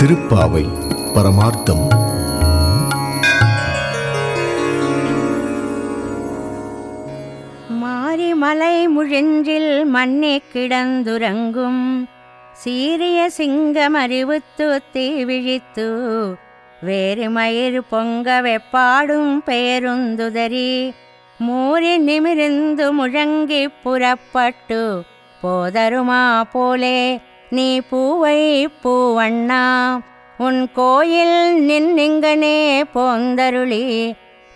திருப்பாவை பரமார்த்தம். மாரிமலை முழிஞ்சில் மண்ணே கிடந்துறங்கும். சீரிய சிங்கம் அறிவுத்து தீ விழித்து வேறு மயிர் பொங்க வெப்பாடும் பேருந்துதறி. மூறி நிமிர்ந்து முழங்கி புறப்பட்டு போதருமா போலே நீ பூவை பூவண்ணா உன் கோயில் நின்னிங்கனே போந்தருளி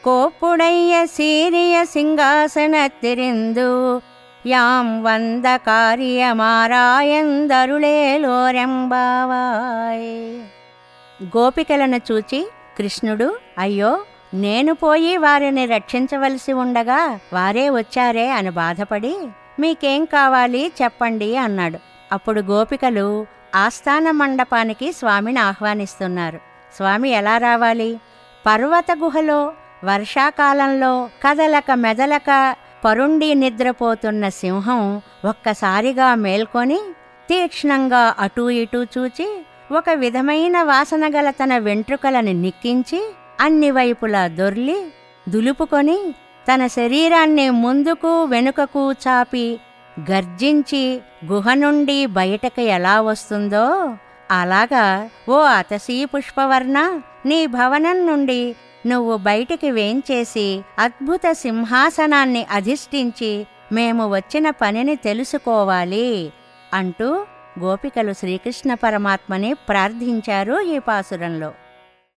கோப்புடைய சீரிய சிங்காசனத்திரிந்து யாம் వంద కార్యమారాయందరుళేలోరెంబావాయ్ గోపికలను చూచి కృష్ణుడు అయ్యో నేను పోయి వారిని రక్షించవలసి ఉండగా వారే వచ్చారే అని బాధపడి మీకేం కావాలి చెప్పండి అన్నాడు అప్పుడు గోపికలు ఆస్థాన మండపానికి స్వామిని ఆహ్వానిస్తున్నారు. స్వామి ఎలా రావాలి? పర్వత గుహలో వర్షాకాలంలో కదలక మెదలక పరుండి నిద్రపోతున్న సింహం ఒక్కసారిగా మేల్కొని తీక్ష్ణంగా అటూ ఇటూ చూచి ఒక విధమైన వాసన గల తన వెంట్రుకలను నిక్కించి అన్ని వైపులా దొర్లి దులుపుకొని తన శరీరాన్ని ముందుకు వెనుకకు చాపి గర్జించి గుహ నుండి బయటకు ఎలా వస్తుందో అలాగా ఓ అతసీ పుష్పవర్ణ నీ భవనం నుండి నువ్వు బయటికి వేంచేసి అద్భుత సింహాసనాన్ని అధిష్ఠించి మేము వచ్చిన పనిని తెలుసుకోవాలి అంటూ గోపికలు శ్రీకృష్ణ పరమాత్మని ప్రార్థించారు ఈ పాసురంలో.